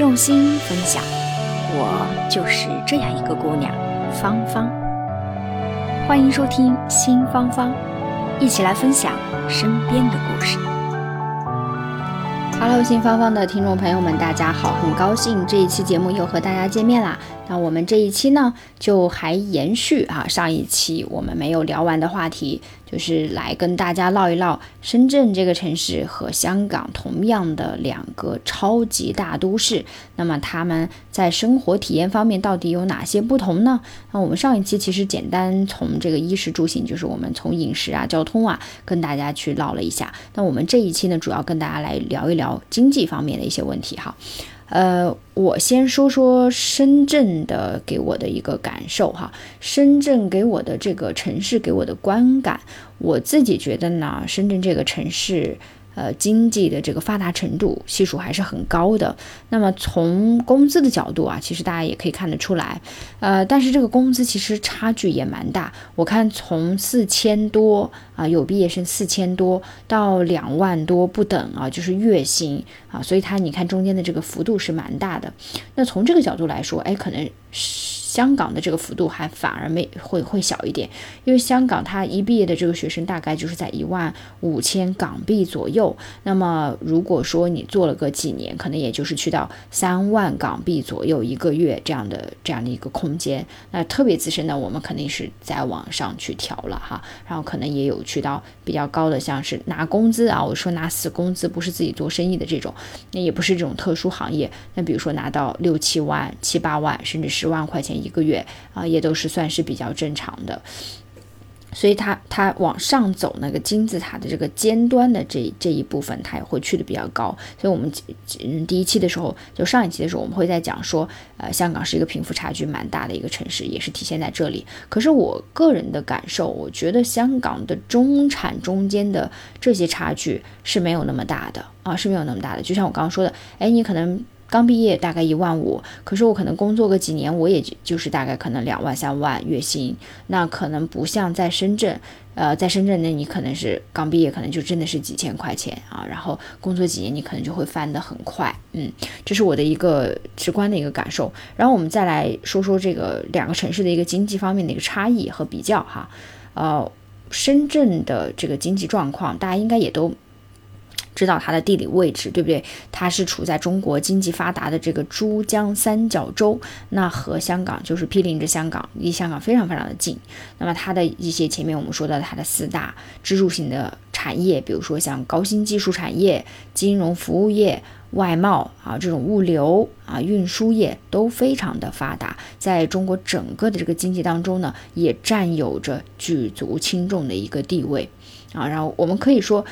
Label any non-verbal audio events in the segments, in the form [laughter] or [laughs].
用心分享，我就是这样一个姑娘，芳芳。欢迎收听新芳芳，一起来分享身边的故事。Hello，新芳芳的听众朋友们，大家好，很高兴这一期节目又和大家见面啦。那我们这一期呢，就还延续啊上一期我们没有聊完的话题。就是来跟大家唠一唠深圳这个城市和香港同样的两个超级大都市，那么他们在生活体验方面到底有哪些不同呢？那我们上一期其实简单从这个衣食住行，就是我们从饮食啊、交通啊，跟大家去唠了一下。那我们这一期呢，主要跟大家来聊一聊经济方面的一些问题哈。呃，我先说说深圳的给我的一个感受哈。深圳给我的这个城市给我的观感，我自己觉得呢，深圳这个城市。呃，经济的这个发达程度系数还是很高的。那么从工资的角度啊，其实大家也可以看得出来，呃，但是这个工资其实差距也蛮大。我看从四千多啊，有毕业生四千多到两万多不等啊，就是月薪啊，所以它你看中间的这个幅度是蛮大的。那从这个角度来说，哎，可能是。香港的这个幅度还反而没会会小一点，因为香港它一毕业的这个学生大概就是在一万五千港币左右。那么如果说你做了个几年，可能也就是去到三万港币左右一个月这样的这样的一个空间。那特别资深的，我们肯定是在往上去调了哈，然后可能也有去到比较高的，像是拿工资啊，我说拿死工资，不是自己做生意的这种，那也不是这种特殊行业。那比如说拿到六七万、七八万，甚至十万块钱。一个月啊，也都是算是比较正常的，所以它它往上走那个金字塔的这个尖端的这这一部分，它也会去的比较高。所以，我们嗯第一期的时候，就上一期的时候，我们会在讲说，呃，香港是一个贫富差距蛮大的一个城市，也是体现在这里。可是我个人的感受，我觉得香港的中产中间的这些差距是没有那么大的啊，是没有那么大的。就像我刚刚说的，哎，你可能。刚毕业大概一万五，可是我可能工作个几年，我也就是大概可能两万三万月薪，那可能不像在深圳，呃，在深圳那你可能是刚毕业，可能就真的是几千块钱啊，然后工作几年你可能就会翻得很快，嗯，这是我的一个直观的一个感受。然后我们再来说说这个两个城市的一个经济方面的一个差异和比较哈，呃，深圳的这个经济状况大家应该也都。知道它的地理位置，对不对？它是处在中国经济发达的这个珠江三角洲，那和香港就是毗邻着香港，离香港非常非常的近。那么它的一些前面我们说到它的四大支柱性的产业，比如说像高新技术产业、金融服务业、外贸啊这种物流啊运输业都非常的发达，在中国整个的这个经济当中呢，也占有着举足轻重的一个地位啊。然后我们可以说。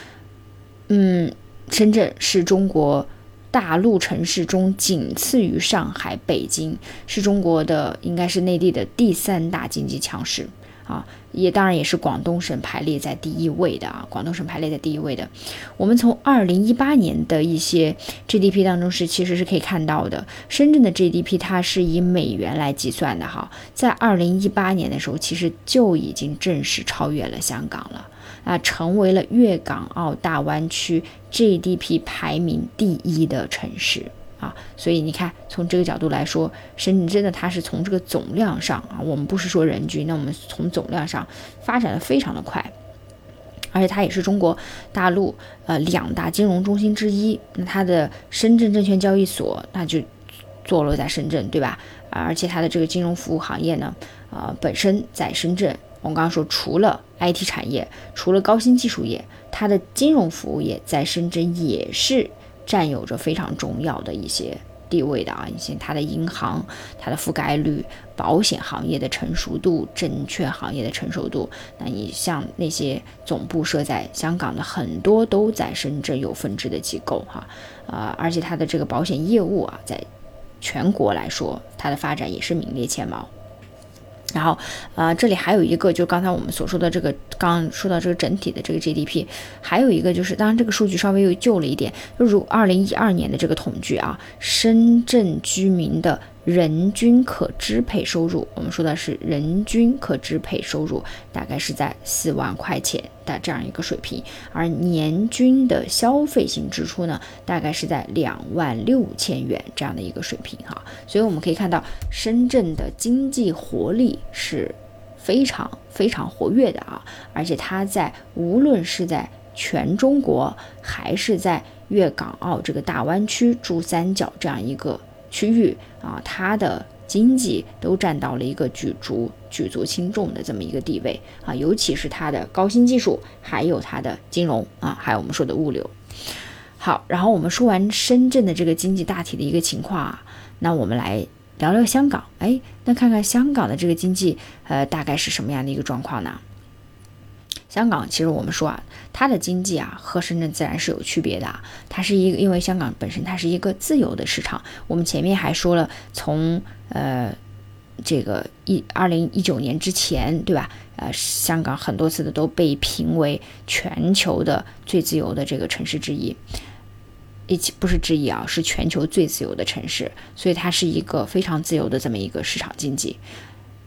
嗯，深圳是中国大陆城市中仅次于上海、北京，是中国的应该是内地的第三大经济强势啊，也当然也是广东省排列在第一位的啊，广东省排列在第一位的。我们从二零一八年的一些 GDP 当中是其实是可以看到的，深圳的 GDP 它是以美元来计算的哈，在二零一八年的时候，其实就已经正式超越了香港了。啊，成为了粤港澳大湾区 GDP 排名第一的城市啊，所以你看，从这个角度来说，深圳真的它是从这个总量上啊，我们不是说人均，那我们从总量上发展的非常的快，而且它也是中国大陆呃两大金融中心之一，那它的深圳证券交易所那就坐落在深圳，对吧？而且它的这个金融服务行业呢，呃，本身在深圳。我刚刚说，除了 IT 产业，除了高新技术业，它的金融服务业在深圳也是占有着非常重要的一些地位的啊。一些它的银行、它的覆盖率、保险行业的成熟度、证券行业的成熟度，那你像那些总部设在香港的，很多都在深圳有分支的机构哈，啊，而且它的这个保险业务啊，在全国来说，它的发展也是名列前茅。然后，呃，这里还有一个，就刚才我们所说的这个刚刚说到这个整体的这个 GDP，还有一个就是，当然这个数据稍微又旧了一点，就如二零一二年的这个统计啊，深圳居民的。人均可支配收入，我们说的是人均可支配收入，大概是在四万块钱的这样一个水平，而年均的消费性支出呢，大概是在两万六千元这样的一个水平哈。所以我们可以看到，深圳的经济活力是非常非常活跃的啊，而且它在无论是在全中国，还是在粤港澳这个大湾区珠三角这样一个。区域啊，它的经济都占到了一个举足举足轻重的这么一个地位啊，尤其是它的高新技术，还有它的金融啊，还有我们说的物流。好，然后我们说完深圳的这个经济大体的一个情况啊，那我们来聊聊香港。哎，那看看香港的这个经济，呃，大概是什么样的一个状况呢？香港其实我们说啊，它的经济啊和深圳自然是有区别的啊。它是一个，因为香港本身它是一个自由的市场。我们前面还说了，从呃这个一二零一九年之前，对吧？呃，香港很多次的都被评为全球的最自由的这个城市之一，一起不是之一啊，是全球最自由的城市。所以它是一个非常自由的这么一个市场经济，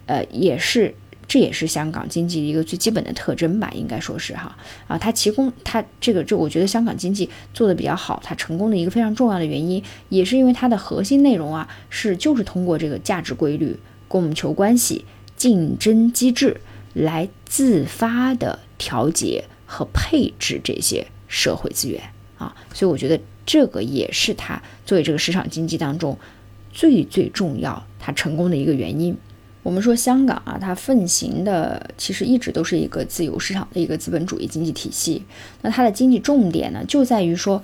呃，也是。这也是香港经济的一个最基本的特征吧，应该说是哈啊，它提供它这个这，我觉得香港经济做的比较好，它成功的一个非常重要的原因，也是因为它的核心内容啊，是就是通过这个价值规律、供求关系、竞争机制来自发的调节和配置这些社会资源啊，所以我觉得这个也是它作为这个市场经济当中最最重要它成功的一个原因。我们说香港啊，它奉行的其实一直都是一个自由市场的一个资本主义经济体系。那它的经济重点呢，就在于说，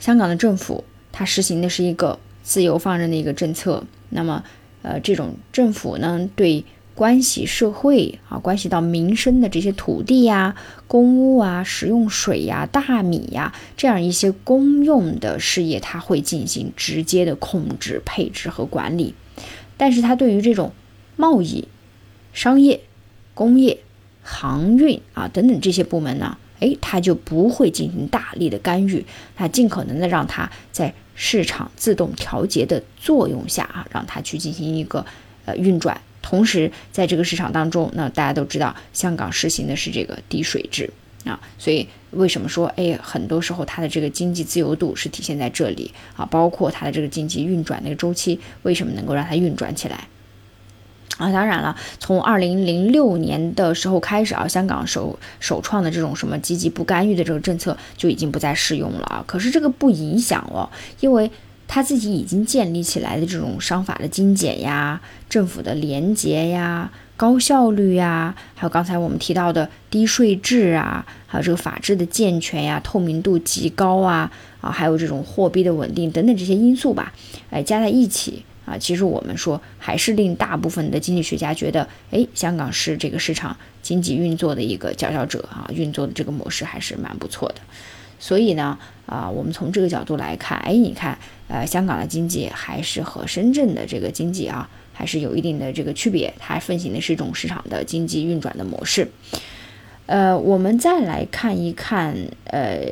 香港的政府它实行的是一个自由放任的一个政策。那么，呃，这种政府呢，对关系社会啊、关系到民生的这些土地呀、公屋啊、食用水呀、大米呀这样一些公用的事业，它会进行直接的控制、配置和管理。但是，它对于这种贸易、商业、工业、航运啊等等这些部门呢，哎，它就不会进行大力的干预，它尽可能的让它在市场自动调节的作用下啊，让它去进行一个呃运转。同时，在这个市场当中，那大家都知道，香港实行的是这个低税制啊，所以为什么说哎，很多时候它的这个经济自由度是体现在这里啊，包括它的这个经济运转那个周期，为什么能够让它运转起来？啊，当然了，从二零零六年的时候开始啊，香港首首创的这种什么积极不干预的这个政策就已经不再适用了啊。可是这个不影响哦，因为他自己已经建立起来的这种商法的精简呀、政府的廉洁呀、高效率呀，还有刚才我们提到的低税制啊，还有这个法治的健全呀、透明度极高啊，啊，还有这种货币的稳定等等这些因素吧，哎，加在一起。啊，其实我们说还是令大部分的经济学家觉得，哎，香港是这个市场经济运作的一个佼佼者啊，运作的这个模式还是蛮不错的。所以呢，啊，我们从这个角度来看，哎，你看，呃，香港的经济还是和深圳的这个经济啊，还是有一定的这个区别，它奉行的是一种市场的经济运转的模式。呃，我们再来看一看，呃，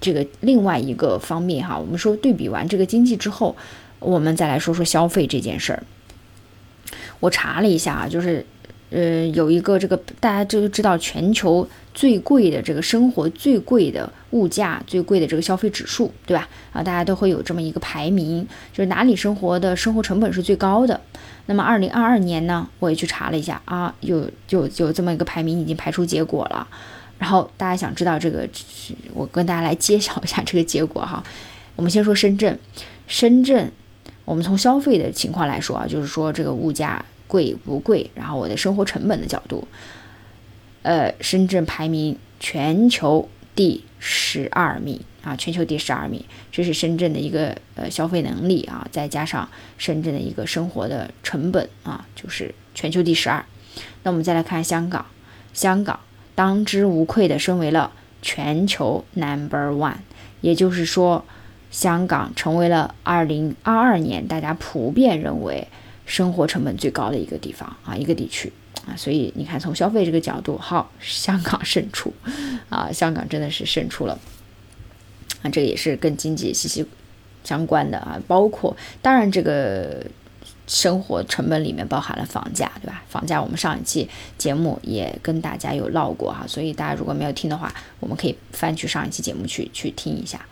这个另外一个方面哈，我们说对比完这个经济之后。我们再来说说消费这件事儿。我查了一下啊，就是，呃，有一个这个大家就知道，全球最贵的这个生活最贵的物价最贵的这个消费指数，对吧？啊，大家都会有这么一个排名，就是哪里生活的生活成本是最高的。那么，二零二二年呢，我也去查了一下啊，有有有这么一个排名已经排出结果了。然后大家想知道这个，我跟大家来揭晓一下这个结果哈。我们先说深圳，深圳。我们从消费的情况来说啊，就是说这个物价贵不贵，然后我的生活成本的角度，呃，深圳排名全球第十二名啊，全球第十二名，这是深圳的一个呃消费能力啊，再加上深圳的一个生活的成本啊，就是全球第十二。那我们再来看香港，香港当之无愧的升为了全球 number one，也就是说。香港成为了二零二二年大家普遍认为生活成本最高的一个地方啊，一个地区啊，所以你看从消费这个角度，好，香港胜出啊，香港真的是胜出了啊，这个也是跟经济息息相关的啊，包括当然这个。生活成本里面包含了房价，对吧？房价我们上一期节目也跟大家有唠过哈，所以大家如果没有听的话，我们可以翻去上一期节目去去听一下。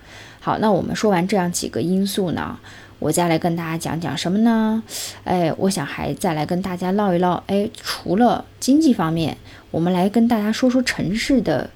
好，那我们说完这样几个因素呢，我再来跟大家讲讲什么呢？哎，我想还再来跟大家唠一唠，哎，除了经济方面，我们来跟大家说说城市的。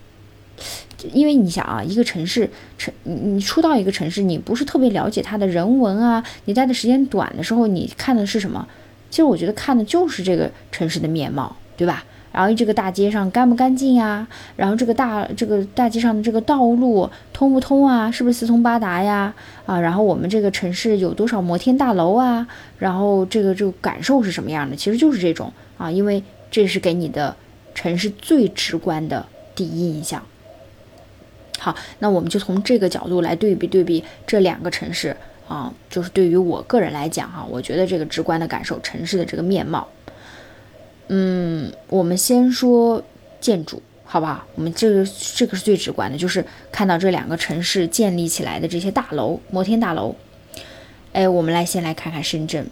因为你想啊，一个城市城，你你初到一个城市，你不是特别了解它的人文啊，你待的时间短的时候，你看的是什么？其实我觉得看的就是这个城市的面貌，对吧？然后这个大街上干不干净呀？然后这个大这个大街上的这个道路通不通啊？是不是四通八达呀？啊，然后我们这个城市有多少摩天大楼啊？然后这个这个感受是什么样的？其实就是这种啊，因为这是给你的城市最直观的第一印象。好，那我们就从这个角度来对比对比这两个城市啊，就是对于我个人来讲哈，我觉得这个直观的感受城市的这个面貌。嗯，我们先说建筑，好不好？我们这个这个是最直观的，就是看到这两个城市建立起来的这些大楼，摩天大楼。哎，我们来先来看看深圳。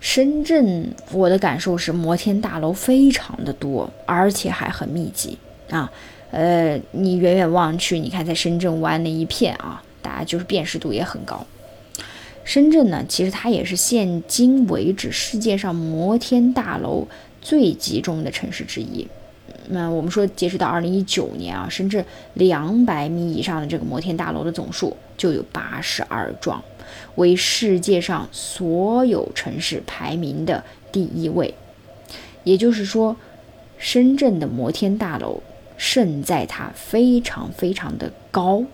深圳，我的感受是摩天大楼非常的多，而且还很密集啊。呃，你远远望去，你看在深圳湾那一片啊，大家就是辨识度也很高。深圳呢，其实它也是现今为止世界上摩天大楼最集中的城市之一。那我们说，截止到二零一九年啊，深圳两百米以上的这个摩天大楼的总数就有八十二幢，为世界上所有城市排名的第一位。也就是说，深圳的摩天大楼。胜在它非常非常的高，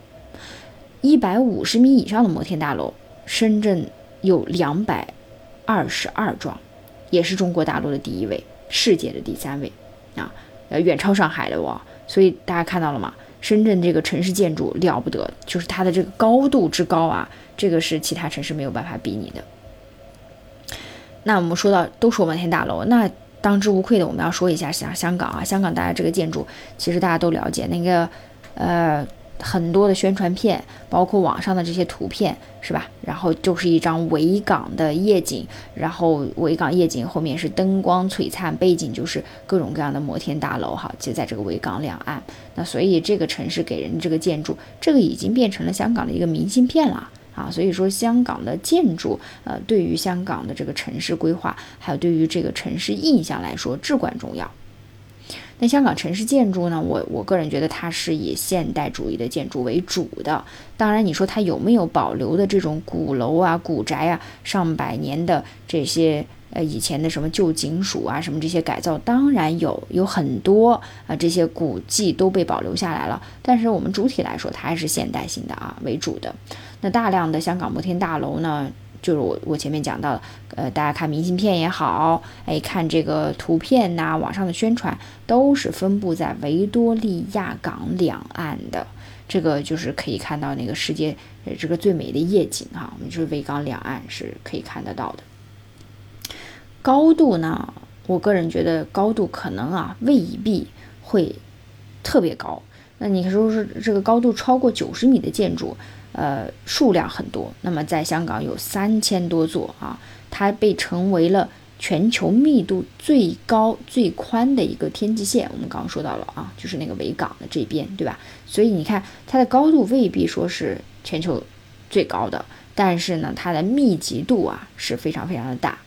一百五十米以上的摩天大楼，深圳有两百二十二幢，也是中国大陆的第一位，世界的第三位啊，呃，远超上海的哦。所以大家看到了吗？深圳这个城市建筑了不得，就是它的这个高度之高啊，这个是其他城市没有办法比拟的。那我们说到都说摩天大楼，那。当之无愧的，我们要说一下像香港啊，香港大家这个建筑其实大家都了解，那个呃很多的宣传片，包括网上的这些图片，是吧？然后就是一张维港的夜景，然后维港夜景后面是灯光璀璨，背景就是各种各样的摩天大楼，哈，就在这个维港两岸。那所以这个城市给人这个建筑，这个已经变成了香港的一个明信片了。啊，所以说香港的建筑，呃，对于香港的这个城市规划，还有对于这个城市印象来说至关重要。那香港城市建筑呢，我我个人觉得它是以现代主义的建筑为主的。当然，你说它有没有保留的这种古楼啊、古宅啊，上百年的这些。呃，以前的什么旧警署啊，什么这些改造，当然有有很多啊，这些古迹都被保留下来了。但是我们主体来说，它还是现代性的啊为主的。那大量的香港摩天大楼呢，就是我我前面讲到的，呃，大家看明信片也好，哎，看这个图片呐，网上的宣传，都是分布在维多利亚港两岸的。这个就是可以看到那个世界呃这个最美的夜景哈，我们就是维港两岸是可以看得到的。高度呢？我个人觉得高度可能啊未必会特别高。那你说是这个高度超过九十米的建筑，呃，数量很多。那么在香港有三千多座啊，它被称为了全球密度最高最宽的一个天际线。我们刚刚说到了啊，就是那个维港的这边，对吧？所以你看它的高度未必说是全球最高的，但是呢，它的密集度啊是非常非常的大。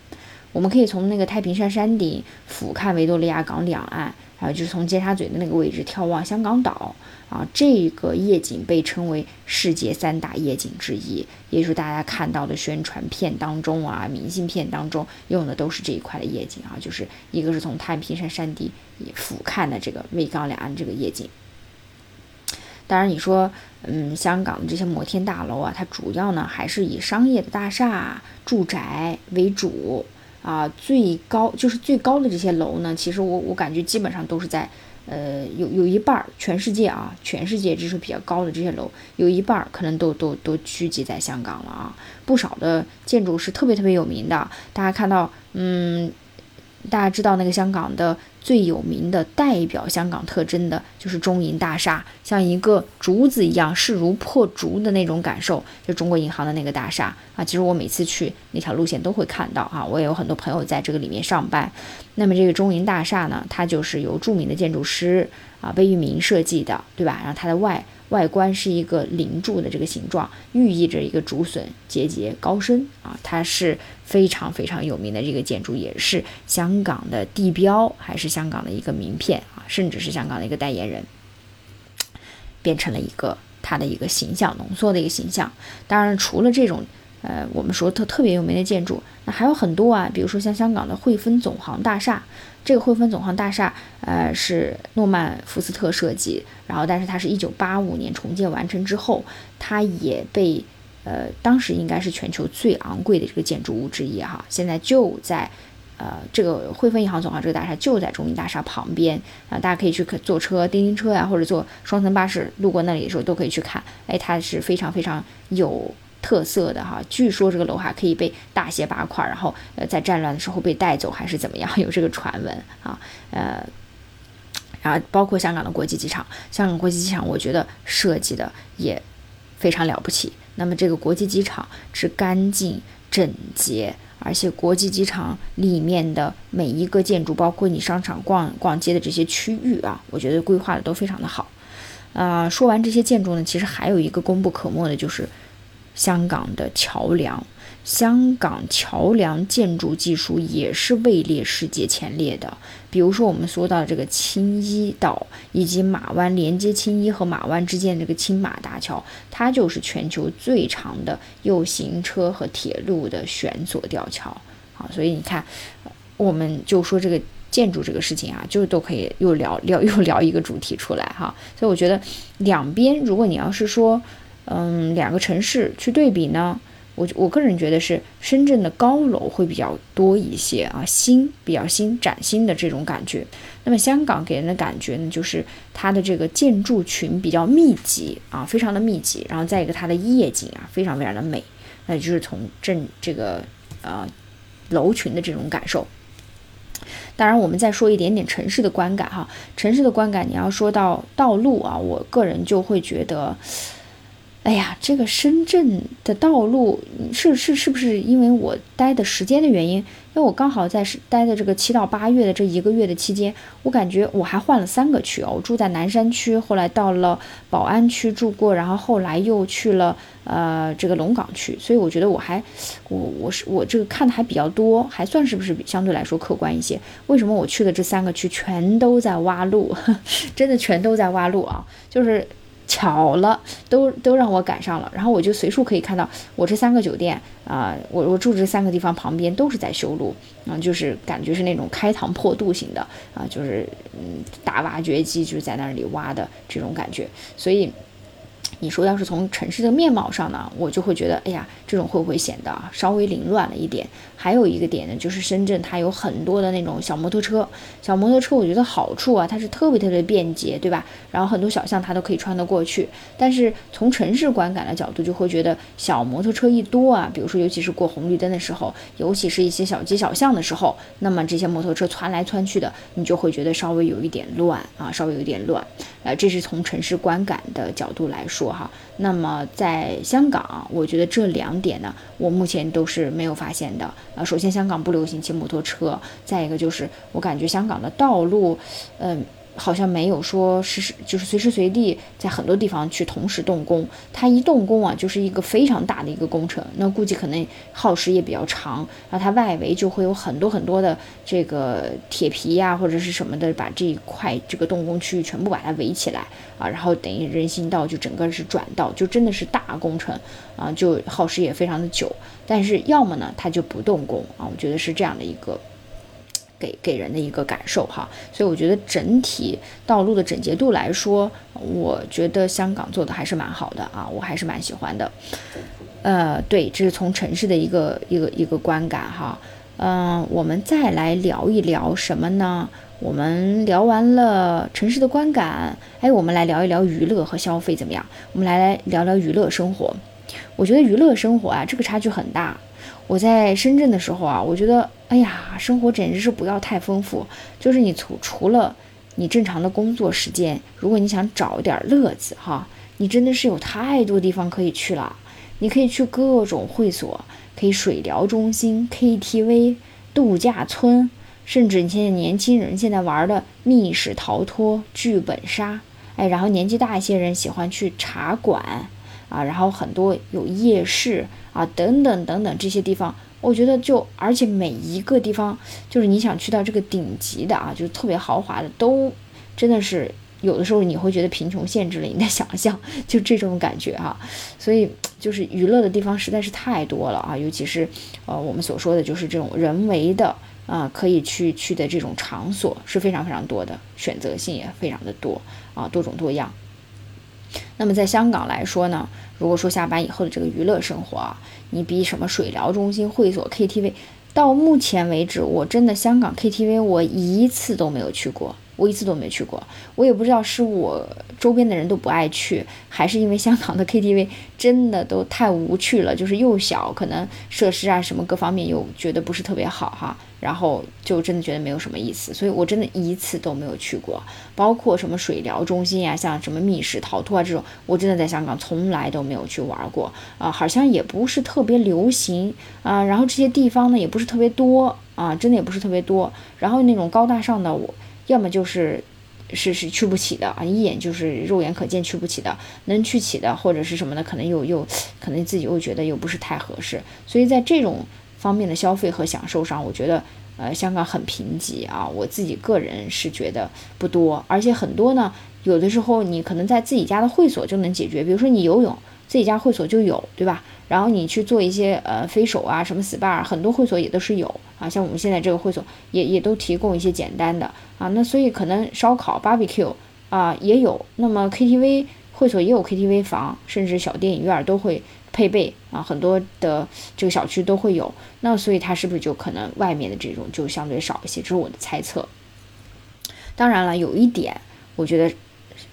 我们可以从那个太平山山顶俯瞰维多利亚港两岸，还有就是从尖沙咀的那个位置眺望香港岛啊，这个夜景被称为世界三大夜景之一，也就是大家看到的宣传片当中啊、明信片当中用的都是这一块的夜景啊，就是一个是从太平山山底俯瞰的这个维港两岸这个夜景。当然，你说，嗯，香港的这些摩天大楼啊，它主要呢还是以商业的大厦、住宅为主。啊，最高就是最高的这些楼呢，其实我我感觉基本上都是在，呃，有有一半儿，全世界啊，全世界就是比较高的这些楼，有一半儿可能都都都聚集在香港了啊。不少的建筑是特别特别有名的，大家看到，嗯，大家知道那个香港的最有名的代表香港特征的就是中银大厦，像一个竹子一样势如破竹的那种感受，就中国银行的那个大厦啊。其实我每次去那条路线都会看到啊，我也有很多朋友在这个里面上班。那么这个中银大厦呢，它就是由著名的建筑师啊贝聿铭设计的，对吧？然后它的外外观是一个菱柱的这个形状，寓意着一个竹笋节节高升啊。它是非常非常有名的这个建筑，也是香港的地标，还是香港的一个名片啊，甚至是香港的一个代言人，变成了一个它的一个形象浓缩的一个形象。当然，除了这种呃我们说特特别有名的建筑，那还有很多啊，比如说像香港的汇丰总行大厦。这个汇丰总行大厦，呃，是诺曼福斯特设计，然后，但是它是一九八五年重建完成之后，它也被，呃，当时应该是全球最昂贵的这个建筑物之一哈。现在就在，呃，这个汇丰银行总行这个大厦就在中银大厦旁边啊，大家可以去坐车、叮叮车呀，或者坐双层巴士路过那里的时候都可以去看，哎，它是非常非常有。特色的哈，据说这个楼还可以被大卸八块，然后呃在战乱的时候被带走还是怎么样？[laughs] 有这个传闻啊，呃，然后包括香港的国际机场，香港国际机场我觉得设计的也非常了不起。那么这个国际机场是干净整洁，而且国际机场里面的每一个建筑，包括你商场逛逛街的这些区域啊，我觉得规划的都非常的好。啊，说完这些建筑呢，其实还有一个功不可没的就是。香港的桥梁，香港桥梁建筑技术也是位列世界前列的。比如说，我们说到这个青衣岛以及马湾连接青衣和马湾之间的这个青马大桥，它就是全球最长的右行车和铁路的悬索吊桥。好，所以你看，我们就说这个建筑这个事情啊，就都可以又聊聊又聊一个主题出来哈。所以我觉得两边，如果你要是说。嗯，两个城市去对比呢，我我个人觉得是深圳的高楼会比较多一些啊，新比较新崭新的这种感觉。那么香港给人的感觉呢，就是它的这个建筑群比较密集啊，非常的密集。然后再一个，它的夜景啊，非常非常的美。那就是从镇这个呃楼群的这种感受。当然，我们再说一点点城市的观感哈，城市的观感，你要说到道路啊，我个人就会觉得。哎呀，这个深圳的道路是是是不是因为我待的时间的原因？因为我刚好在是待的这个七到八月的这一个月的期间，我感觉我还换了三个区哦。我住在南山区，后来到了宝安区住过，然后后来又去了呃这个龙岗区，所以我觉得我还我我是我这个看的还比较多，还算是不是相对来说客观一些？为什么我去的这三个区全都在挖路？[laughs] 真的全都在挖路啊！就是。巧了，都都让我赶上了，然后我就随处可以看到我这三个酒店啊，我我住这三个地方旁边都是在修路嗯，就是感觉是那种开膛破肚型的啊，就是嗯大挖掘机就在那里挖的这种感觉，所以。你说要是从城市的面貌上呢，我就会觉得，哎呀，这种会不会显得稍微凌乱了一点？还有一个点呢，就是深圳它有很多的那种小摩托车，小摩托车我觉得好处啊，它是特别特别便捷，对吧？然后很多小巷它都可以穿得过去。但是从城市观感的角度，就会觉得小摩托车一多啊，比如说尤其是过红绿灯的时候，尤其是一些小街小巷的时候，那么这些摩托车窜来窜去的，你就会觉得稍微有一点乱啊，稍微有点乱。呃，这是从城市观感的角度来说。哈，那么在香港，我觉得这两点呢，我目前都是没有发现的。呃，首先香港不流行骑摩托车，再一个就是我感觉香港的道路，嗯。好像没有说时时就是随时随地在很多地方去同时动工，它一动工啊就是一个非常大的一个工程，那估计可能耗时也比较长，然后它外围就会有很多很多的这个铁皮呀或者是什么的，把这一块这个动工区域全部把它围起来啊，然后等于人行道就整个是转道，就真的是大工程啊，就耗时也非常的久，但是要么呢它就不动工啊，我觉得是这样的一个。给给人的一个感受哈，所以我觉得整体道路的整洁度来说，我觉得香港做的还是蛮好的啊，我还是蛮喜欢的。呃，对，这是从城市的一个一个一个观感哈。嗯，我们再来聊一聊什么呢？我们聊完了城市的观感，哎，我们来聊一聊娱乐和消费怎么样？我们来来聊聊娱乐生活。我觉得娱乐生活啊，这个差距很大。我在深圳的时候啊，我觉得哎呀，生活简直是不要太丰富。就是你除除了你正常的工作时间，如果你想找点乐子哈，你真的是有太多地方可以去了。你可以去各种会所，可以水疗中心、KTV、度假村，甚至你现在年轻人现在玩的密室逃脱、剧本杀，哎，然后年纪大一些人喜欢去茶馆啊，然后很多有夜市啊，等等等等这些地方。我觉得就，而且每一个地方，就是你想去到这个顶级的啊，就是特别豪华的，都真的是有的时候你会觉得贫穷限制了你的 [laughs] 想象，就这种感觉哈。所以就是娱乐的地方实在是太多了啊，尤其是呃我们所说的就是这种人为的啊可以去去的这种场所是非常非常多的，选择性也非常的多啊，多种多样。那么在香港来说呢，如果说下班以后的这个娱乐生活啊，你比什么水疗中心、会所、KTV，到目前为止，我真的香港 KTV 我一次都没有去过。我一次都没去过，我也不知道是我周边的人都不爱去，还是因为香港的 KTV 真的都太无趣了，就是又小，可能设施啊什么各方面又觉得不是特别好哈，然后就真的觉得没有什么意思，所以我真的一次都没有去过，包括什么水疗中心呀，像什么密室逃脱啊这种，我真的在香港从来都没有去玩过。啊，好像也不是特别流行啊，然后这些地方呢也不是特别多啊，真的也不是特别多，然后那种高大上的我。要么就是是是去不起的啊，一眼就是肉眼可见去不起的，能去起的或者是什么的，可能又又可能自己又觉得又不是太合适，所以在这种方面的消费和享受上，我觉得呃香港很贫瘠啊，我自己个人是觉得不多，而且很多呢，有的时候你可能在自己家的会所就能解决，比如说你游泳，自己家会所就有，对吧？然后你去做一些呃飞手啊，什么 SPA，很多会所也都是有啊。像我们现在这个会所也也都提供一些简单的啊。那所以可能烧烤 barbecue 啊也有，那么 KTV 会所也有 KTV 房，甚至小电影院都会配备啊，很多的这个小区都会有。那所以它是不是就可能外面的这种就相对少一些？这是我的猜测。当然了，有一点我觉得。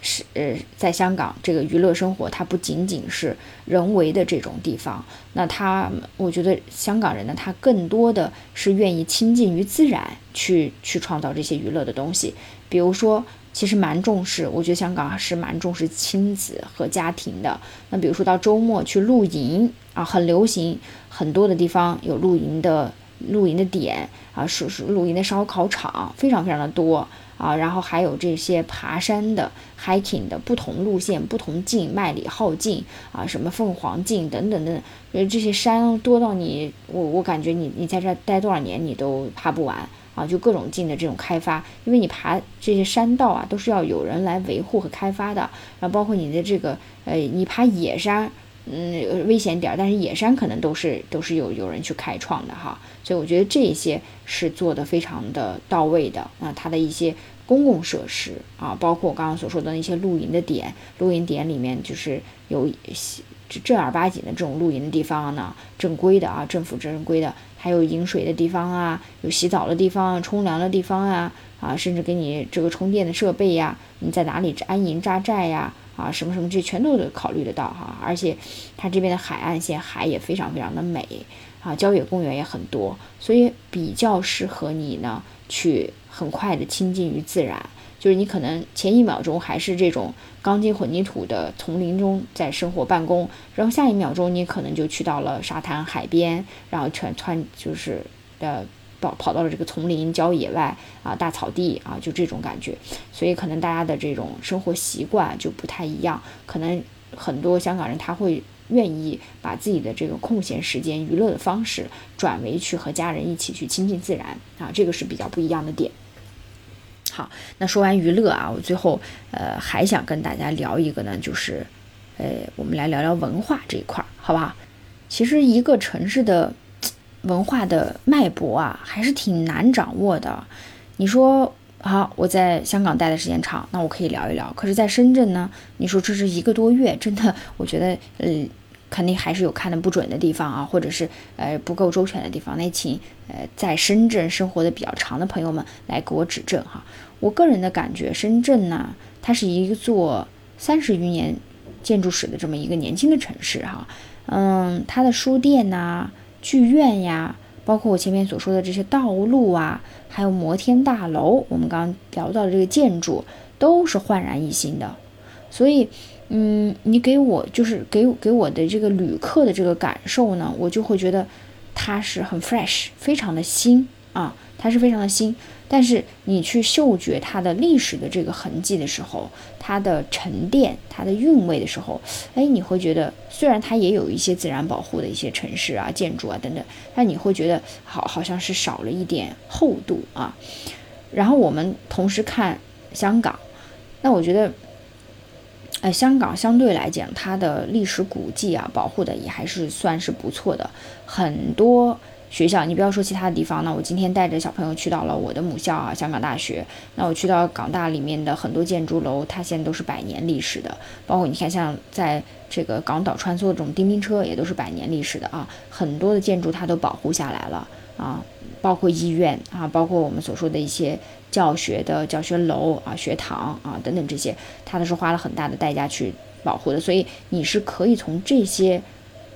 是呃，在香港这个娱乐生活，它不仅仅是人为的这种地方。那他，我觉得香港人呢，他更多的是愿意亲近于自然，去去创造这些娱乐的东西。比如说，其实蛮重视，我觉得香港是蛮重视亲子和家庭的。那比如说到周末去露营啊，很流行，很多的地方有露营的露营的点啊，是是露营的烧烤场，非常非常的多。啊，然后还有这些爬山的 hiking 的不同路线、不同径、麦里浩径啊，什么凤凰径等等等，呃，这些山多到你，我我感觉你你在这待多少年你都爬不完啊，就各种径的这种开发，因为你爬这些山道啊，都是要有人来维护和开发的，然后包括你的这个，呃，你爬野山。嗯，危险点儿，但是野山可能都是都是有有人去开创的哈，所以我觉得这些是做的非常的到位的啊，它的一些公共设施啊，包括我刚刚所说的那些露营的点，露营点里面就是有正儿八经的这种露营的地方呢，正规的啊，政府正规的，还有饮水的地方啊，有洗澡的地方、冲凉的地方啊，啊，甚至给你这个充电的设备呀，你在哪里安营扎寨呀？啊，什么什么这全都得考虑得到哈，而且它这边的海岸线海也非常非常的美啊，郊野公园也很多，所以比较适合你呢去很快的亲近于自然。就是你可能前一秒钟还是这种钢筋混凝土的丛林中在生活办公，然后下一秒钟你可能就去到了沙滩海边，然后全穿就是呃。跑跑到了这个丛林、郊野外啊，大草地啊，就这种感觉，所以可能大家的这种生活习惯就不太一样。可能很多香港人他会愿意把自己的这个空闲时间、娱乐的方式转为去和家人一起去亲近自然啊，这个是比较不一样的点。好，那说完娱乐啊，我最后呃还想跟大家聊一个呢，就是呃我们来聊聊文化这一块儿，好不好？其实一个城市的。文化的脉搏啊，还是挺难掌握的。你说好，我在香港待的时间长，那我可以聊一聊。可是，在深圳呢，你说这是一个多月，真的，我觉得，呃，肯定还是有看的不准的地方啊，或者是呃不够周全的地方。那请呃在深圳生活的比较长的朋友们来给我指正哈。我个人的感觉，深圳呢，它是一座三十余年建筑史的这么一个年轻的城市哈。嗯，它的书店呐。剧院呀，包括我前面所说的这些道路啊，还有摩天大楼，我们刚刚聊到的这个建筑，都是焕然一新的。所以，嗯，你给我就是给给我的这个旅客的这个感受呢，我就会觉得它是很 fresh，非常的新啊，它是非常的新。但是你去嗅觉它的历史的这个痕迹的时候，它的沉淀、它的韵味的时候，哎，你会觉得虽然它也有一些自然保护的一些城市啊、建筑啊等等，但你会觉得好好像是少了一点厚度啊。然后我们同时看香港，那我觉得，呃，香港相对来讲，它的历史古迹啊保护的也还是算是不错的，很多。学校，你不要说其他的地方，那我今天带着小朋友去到了我的母校啊，香港大学。那我去到港大里面的很多建筑楼，它现在都是百年历史的。包括你看，像在这个港岛穿梭的这种叮叮车，也都是百年历史的啊。很多的建筑它都保护下来了啊，包括医院啊，包括我们所说的一些教学的教学楼啊、学堂啊等等这些，它都是花了很大的代价去保护的。所以你是可以从这些。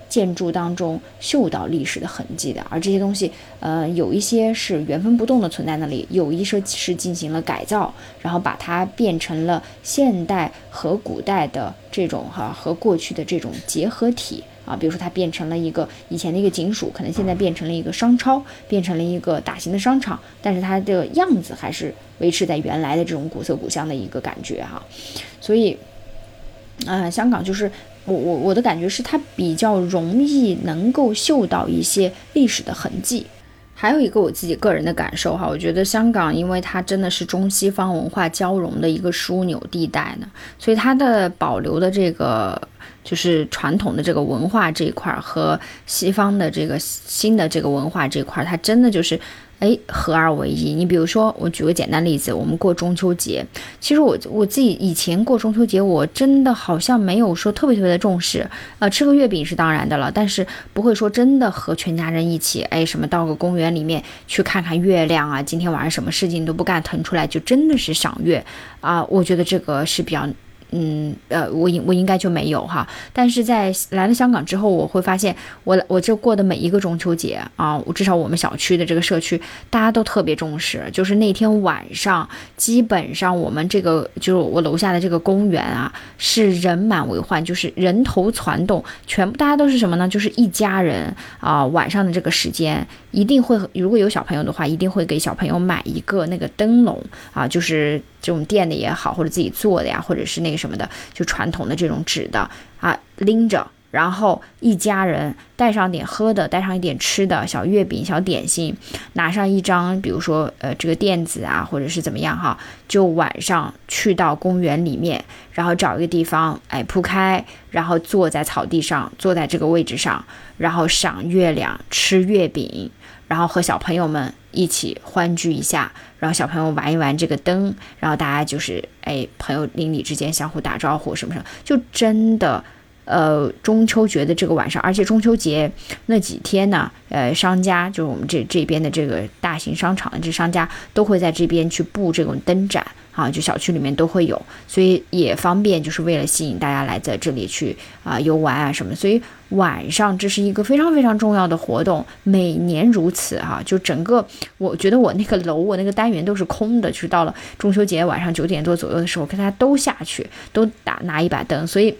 建筑当中嗅到历史的痕迹的，而这些东西，呃，有一些是原封不动的存在那里，有一些是进行了改造，然后把它变成了现代和古代的这种哈和过去的这种结合体啊，比如说它变成了一个以前的一个警署，可能现在变成了一个商超，变成了一个大型的商场，但是它的样子还是维持在原来的这种古色古香的一个感觉哈，所以，啊，香港就是。我我我的感觉是，它比较容易能够嗅到一些历史的痕迹。还有一个我自己个人的感受哈，我觉得香港，因为它真的是中西方文化交融的一个枢纽地带呢，所以它的保留的这个就是传统的这个文化这一块和西方的这个新的这个文化这块，它真的就是。哎，合二为一。你比如说，我举个简单例子，我们过中秋节，其实我我自己以前过中秋节，我真的好像没有说特别特别的重视。呃，吃个月饼是当然的了，但是不会说真的和全家人一起，哎，什么到个公园里面去看看月亮啊，今天晚上什么事情都不干，腾出来就真的是赏月啊。我觉得这个是比较。嗯，呃，我应我应该就没有哈，但是在来了香港之后，我会发现我我这过的每一个中秋节啊，我至少我们小区的这个社区，大家都特别重视，就是那天晚上，基本上我们这个就是我楼下的这个公园啊，是人满为患，就是人头攒动，全部大家都是什么呢？就是一家人啊，晚上的这个时间一定会，如果有小朋友的话，一定会给小朋友买一个那个灯笼啊，就是。这种垫的也好，或者自己做的呀，或者是那个什么的，就传统的这种纸的啊，拎着，然后一家人带上点喝的，带上一点吃的，小月饼、小点心，拿上一张，比如说呃这个垫子啊，或者是怎么样哈，就晚上去到公园里面，然后找一个地方哎铺开，然后坐在草地上，坐在这个位置上，然后赏月亮，吃月饼，然后和小朋友们一起欢聚一下。然后小朋友玩一玩这个灯，然后大家就是哎，朋友邻里之间相互打招呼什么什么，就真的，呃，中秋节的这个晚上，而且中秋节那几天呢，呃，商家就是我们这这边的这个大型商场的这商家都会在这边去布这种灯展。啊，就小区里面都会有，所以也方便，就是为了吸引大家来在这里去啊游玩啊什么。所以晚上这是一个非常非常重要的活动，每年如此哈。就整个，我觉得我那个楼，我那个单元都是空的，就是到了中秋节晚上九点多左右的时候，大家都下去，都打拿一把灯。所以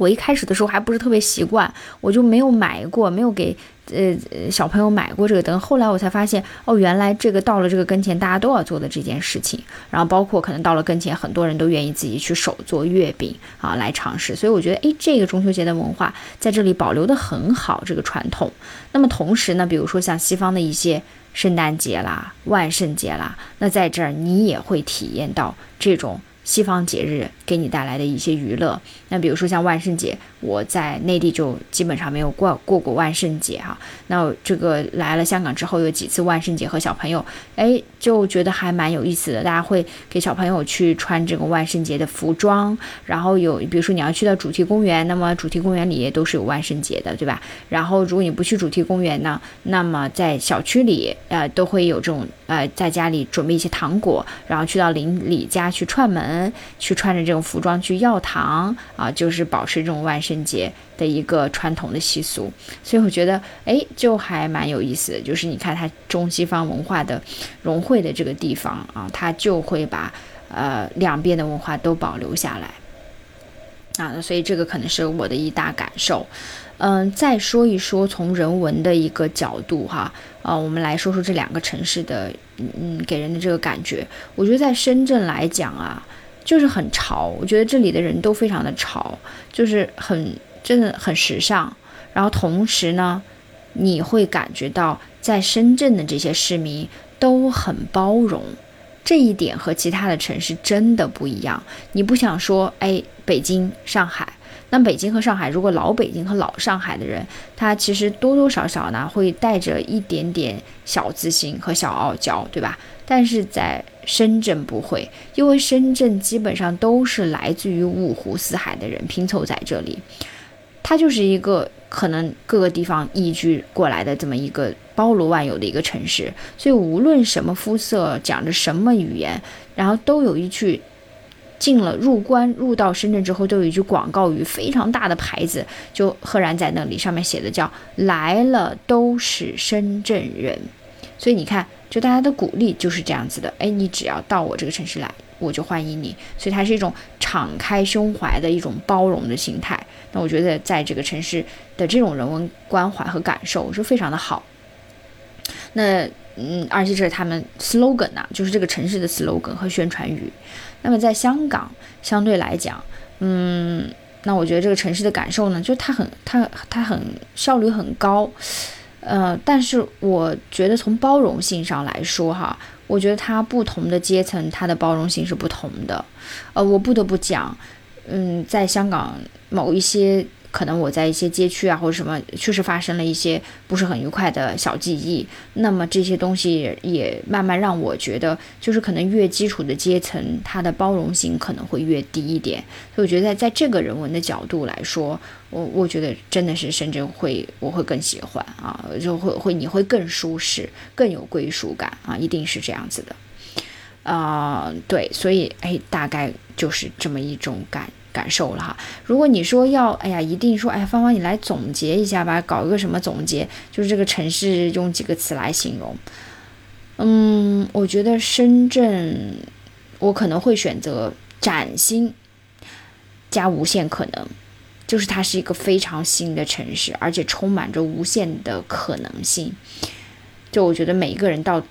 我一开始的时候还不是特别习惯，我就没有买过，没有给。呃，小朋友买过这个灯，后来我才发现，哦，原来这个到了这个跟前，大家都要做的这件事情。然后包括可能到了跟前，很多人都愿意自己去手做月饼啊，来尝试。所以我觉得，诶，这个中秋节的文化在这里保留的很好，这个传统。那么同时呢，比如说像西方的一些圣诞节啦、万圣节啦，那在这儿你也会体验到这种。西方节日给你带来的一些娱乐，那比如说像万圣节，我在内地就基本上没有过过过万圣节哈。那这个来了香港之后，有几次万圣节和小朋友，哎，就觉得还蛮有意思的。大家会给小朋友去穿这个万圣节的服装，然后有比如说你要去到主题公园，那么主题公园里也都是有万圣节的，对吧？然后如果你不去主题公园呢，那么在小区里，呃，都会有这种呃，在家里准备一些糖果，然后去到邻里家去串门。去穿着这种服装去药堂啊，就是保持这种万圣节的一个传统的习俗。所以我觉得，哎，就还蛮有意思的。就是你看它中西方文化的融汇的这个地方啊，它就会把呃两边的文化都保留下来啊。所以这个可能是我的一大感受。嗯，再说一说从人文的一个角度哈，啊，我们来说说这两个城市的，嗯，给人的这个感觉。我觉得在深圳来讲啊，就是很潮，我觉得这里的人都非常的潮，就是很真的很时尚。然后同时呢，你会感觉到在深圳的这些市民都很包容，这一点和其他的城市真的不一样。你不想说，哎，北京、上海。那北京和上海，如果老北京和老上海的人，他其实多多少少呢会带着一点点小自信和小傲娇，对吧？但是在深圳不会，因为深圳基本上都是来自于五湖四海的人拼凑在这里，它就是一个可能各个地方移居过来的这么一个包罗万有的一个城市，所以无论什么肤色，讲着什么语言，然后都有一句。进了入关入到深圳之后，都有一句广告语，非常大的牌子就赫然在那里，上面写的叫“来了都是深圳人”。所以你看，就大家的鼓励就是这样子的。哎，你只要到我这个城市来，我就欢迎你。所以它是一种敞开胸怀的一种包容的心态。那我觉得在这个城市的这种人文关怀和感受是非常的好。那嗯，而且这是他们 slogan 呐，就是这个城市的 slogan 和宣传语。那么在香港，相对来讲，嗯，那我觉得这个城市的感受呢，就它很、它、它很效率很高，呃，但是我觉得从包容性上来说，哈，我觉得它不同的阶层，它的包容性是不同的，呃，我不得不讲，嗯，在香港某一些。可能我在一些街区啊，或者什么，确实发生了一些不是很愉快的小记忆。那么这些东西也慢慢让我觉得，就是可能越基础的阶层，它的包容性可能会越低一点。所以我觉得在在这个人文的角度来说，我我觉得真的是深圳会，我会更喜欢啊，就会会你会更舒适，更有归属感啊，一定是这样子的。啊，对，所以哎，大概就是这么一种感。感受了哈，如果你说要，哎呀，一定说，哎，芳芳你来总结一下吧，搞一个什么总结，就是这个城市用几个词来形容。嗯，我觉得深圳，我可能会选择崭新加无限可能，就是它是一个非常新的城市，而且充满着无限的可能性。就我觉得每一个人到。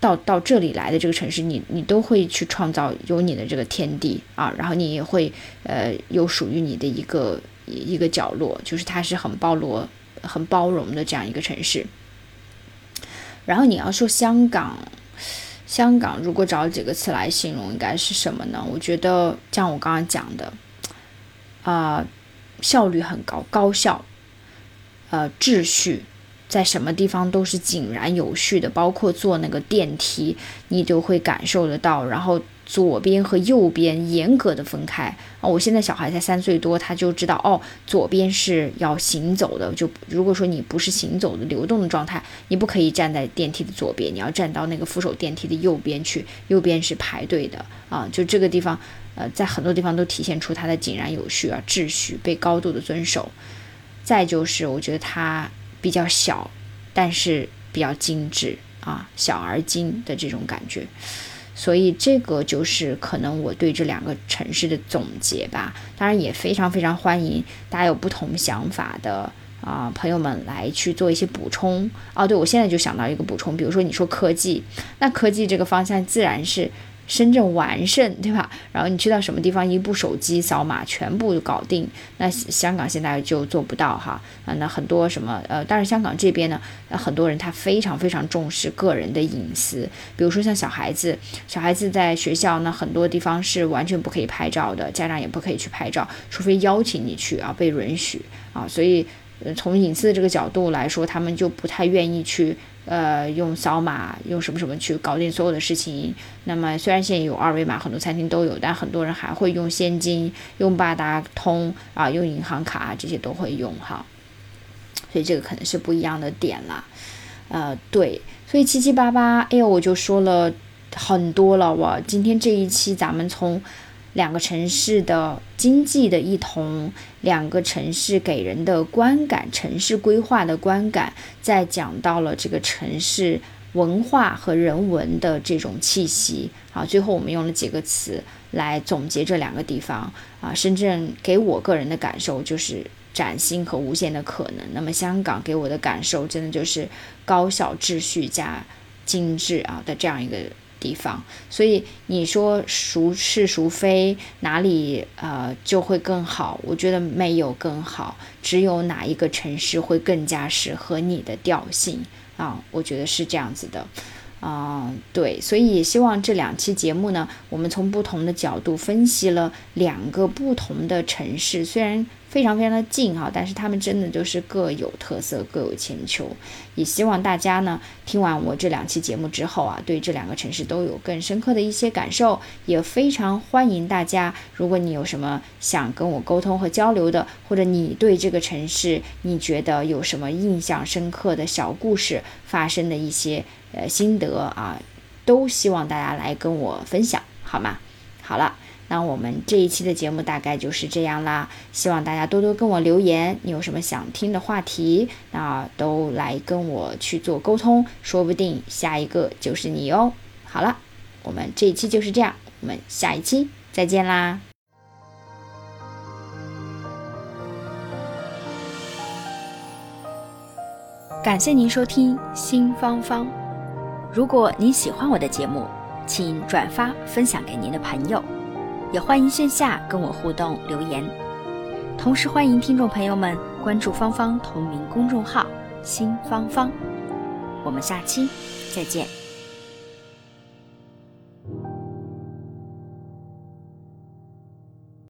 到到这里来的这个城市，你你都会去创造有你的这个天地啊，然后你也会呃有属于你的一个一个角落，就是它是很包罗、很包容的这样一个城市。然后你要说香港，香港如果找几个词来形容，应该是什么呢？我觉得像我刚刚讲的，啊，效率很高，高效，呃，秩序。在什么地方都是井然有序的，包括坐那个电梯，你就会感受得到。然后左边和右边严格的分开啊！我现在小孩才三岁多，他就知道哦，左边是要行走的。就如果说你不是行走的流动的状态，你不可以站在电梯的左边，你要站到那个扶手电梯的右边去，右边是排队的啊！就这个地方，呃，在很多地方都体现出它的井然有序啊，秩序被高度的遵守。再就是，我觉得它。比较小，但是比较精致啊，小而精的这种感觉，所以这个就是可能我对这两个城市的总结吧。当然也非常非常欢迎大家有不同想法的啊朋友们来去做一些补充哦。对我现在就想到一个补充，比如说你说科技，那科技这个方向自然是。深圳完胜，对吧？然后你去到什么地方，一部手机扫码全部搞定。那香港现在就做不到哈啊。那很多什么呃，但是香港这边呢，很多人他非常非常重视个人的隐私。比如说像小孩子，小孩子在学校呢，很多地方是完全不可以拍照的，家长也不可以去拍照，除非邀请你去啊，被允许啊。所以从隐私的这个角度来说，他们就不太愿意去。呃，用扫码，用什么什么去搞定所有的事情？那么虽然现在有二维码，很多餐厅都有，但很多人还会用现金、用八达通啊，用银行卡这些都会用哈。所以这个可能是不一样的点了。呃，对，所以七七八八，哎呦，我就说了很多了。我今天这一期咱们从两个城市的经济的异同，两个城市给人的观感，城市规划的观感，再讲到了这个城市文化和人文的这种气息。好，最后我们用了几个词来总结这两个地方啊。深圳给我个人的感受就是崭新和无限的可能。那么香港给我的感受真的就是高效、秩序加精致啊的这样一个。地方，所以你说孰是孰非，哪里呃就会更好？我觉得没有更好，只有哪一个城市会更加适合你的调性啊？我觉得是这样子的，啊，对，所以也希望这两期节目呢，我们从不同的角度分析了两个不同的城市，虽然。非常非常的近哈，但是他们真的就是各有特色，各有千秋。也希望大家呢听完我这两期节目之后啊，对这两个城市都有更深刻的一些感受。也非常欢迎大家，如果你有什么想跟我沟通和交流的，或者你对这个城市你觉得有什么印象深刻的小故事发生的一些呃心得啊，都希望大家来跟我分享，好吗？好了。那我们这一期的节目大概就是这样啦，希望大家多多跟我留言，你有什么想听的话题，那都来跟我去做沟通，说不定下一个就是你哦。好了，我们这一期就是这样，我们下一期再见啦！感谢您收听新芳芳，如果您喜欢我的节目，请转发分享给您的朋友。也欢迎线下跟我互动留言，同时欢迎听众朋友们关注芳芳同名公众号“新芳芳”，我们下期再见。